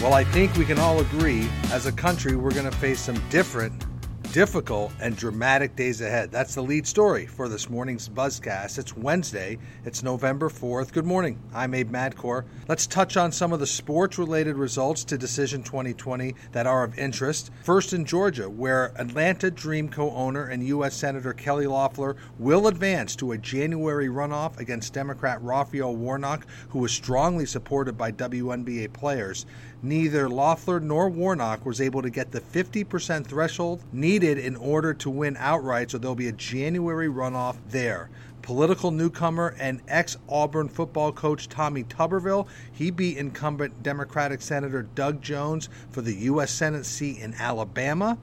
Well, I think we can all agree as a country we're going to face some different difficult and dramatic days ahead. That's the lead story for this morning's Buzzcast. It's Wednesday, it's November 4th. Good morning. I'm Abe Madkour. Let's touch on some of the sports related results to Decision 2020 that are of interest. First, in Georgia, where Atlanta Dream co owner and U.S. Senator Kelly Loeffler will advance to a January runoff against Democrat Raphael Warnock, who was strongly supported by WNBA players neither Loeffler nor Warnock was able to get the 50% threshold needed in order to win outright, so there'll be a January runoff there. Political newcomer and ex Auburn football coach Tommy Tuberville, he beat incumbent Democratic Senator Doug Jones for the U.S. Senate seat in Alabama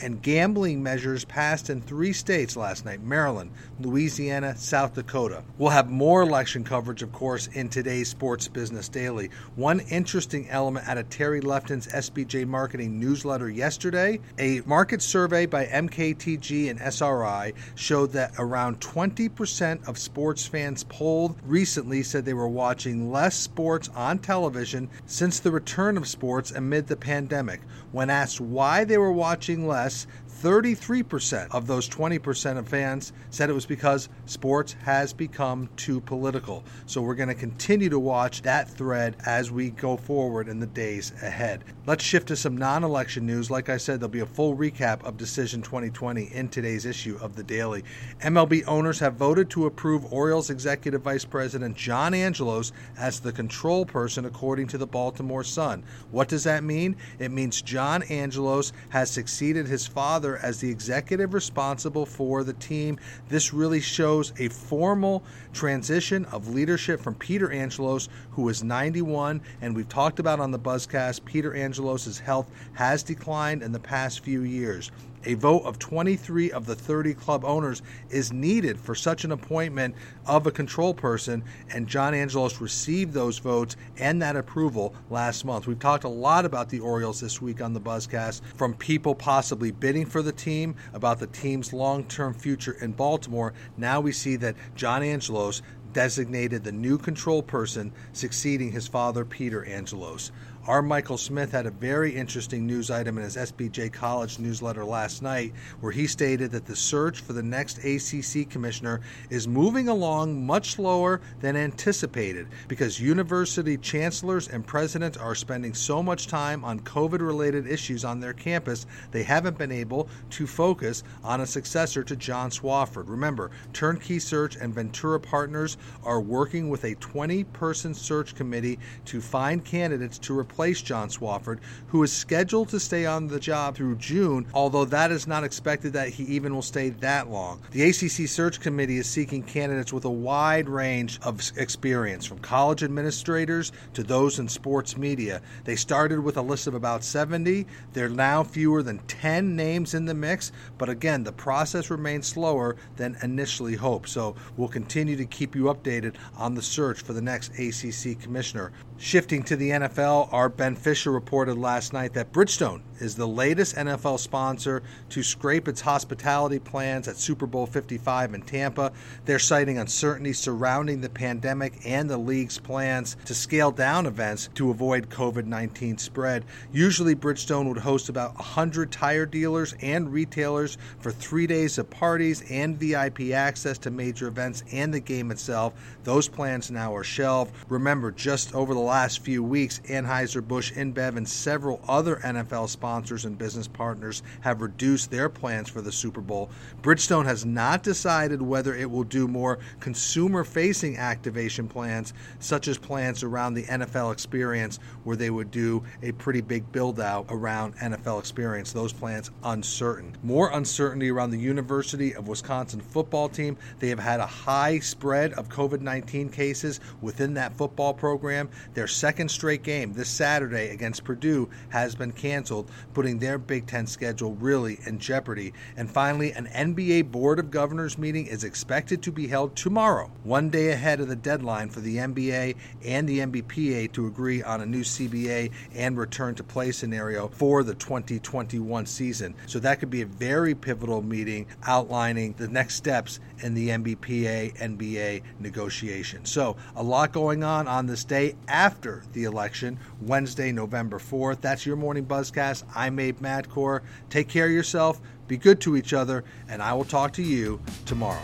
and gambling measures passed in three states last night Maryland, Louisiana, South Dakota. We'll have more election coverage, of course, in today's Sports Business Daily. One interesting element out of Terry Lefton's SBJ Marketing newsletter yesterday a market survey by MKTG and SRI showed that around 20% of sports fans polled recently said they were watching less sports on television since the return of sports amid the pandemic. When asked why they were watching less, us 33% of those 20% of fans said it was because sports has become too political. So we're going to continue to watch that thread as we go forward in the days ahead. Let's shift to some non election news. Like I said, there'll be a full recap of Decision 2020 in today's issue of the Daily. MLB owners have voted to approve Orioles executive vice president John Angelos as the control person, according to the Baltimore Sun. What does that mean? It means John Angelos has succeeded his father as the executive responsible for the team. This really shows a formal transition of leadership from Peter Angelos, who is 91, and we've talked about on the Buzzcast, Peter Angelos' health has declined in the past few years. A vote of 23 of the 30 club owners is needed for such an appointment of a control person, and John Angelos received those votes and that approval last month. We've talked a lot about the Orioles this week on the Buzzcast, from people possibly bidding for the team, about the team's long term future in Baltimore. Now we see that John Angelos designated the new control person, succeeding his father, Peter Angelos. R. Michael Smith had a very interesting news item in his SBJ College newsletter last night, where he stated that the search for the next ACC commissioner is moving along much slower than anticipated because university chancellors and presidents are spending so much time on COVID related issues on their campus, they haven't been able to focus on a successor to John Swofford. Remember, Turnkey Search and Ventura Partners are working with a 20 person search committee to find candidates to replace John Swofford, who is scheduled to stay on the job through June, although that is not expected that he even will stay that long. The ACC Search Committee is seeking candidates with a wide range of experience, from college administrators to those in sports media. They started with a list of about 70. There are now fewer than 10 names in the mix, but again, the process remains slower than initially hoped. So we'll continue to keep you updated on the search for the next ACC commissioner. Shifting to the NFL, our Ben Fisher reported last night that Bridgestone is the latest NFL sponsor to scrape its hospitality plans at Super Bowl 55 in Tampa. They're citing uncertainty surrounding the pandemic and the league's plans to scale down events to avoid COVID 19 spread. Usually, Bridgestone would host about 100 tire dealers and retailers for three days of parties and VIP access to major events and the game itself. Those plans now are shelved. Remember, just over the last few weeks, Anheuser Anheuser-Busch, InBev, and several other NFL sponsors and business partners have reduced their plans for the Super Bowl. Bridgestone has not decided whether it will do more consumer-facing activation plans, such as plans around the NFL experience, where they would do a pretty big build-out around NFL experience. Those plans uncertain. More uncertainty around the University of Wisconsin football team. They have had a high spread of COVID 19 cases within that football program. Their second straight game this Saturday against Purdue has been canceled, putting their Big Ten schedule really in jeopardy. And finally, an NBA Board of Governors meeting is expected to be held tomorrow, one day ahead of the deadline for the NBA and the NBPA to agree on a new CBA and return to play scenario for the 2021 season. So that could be a very pivotal meeting outlining the next steps in the NBPA NBA negotiation. So, a lot going on on this day after the election, Wednesday, November 4th. That's your morning buzzcast. I'm Abe Madkour. Take care of yourself, be good to each other, and I will talk to you tomorrow.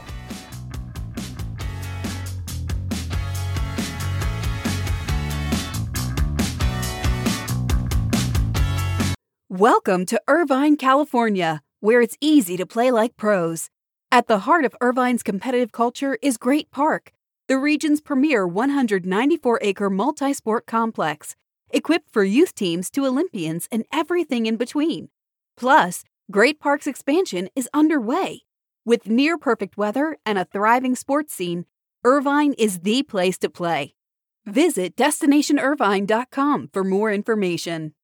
Welcome to Irvine, California, where it's easy to play like pros. At the heart of Irvine's competitive culture is Great Park, the region's premier 194 acre multi sport complex, equipped for youth teams to Olympians and everything in between. Plus, Great Park's expansion is underway. With near perfect weather and a thriving sports scene, Irvine is the place to play. Visit destinationirvine.com for more information.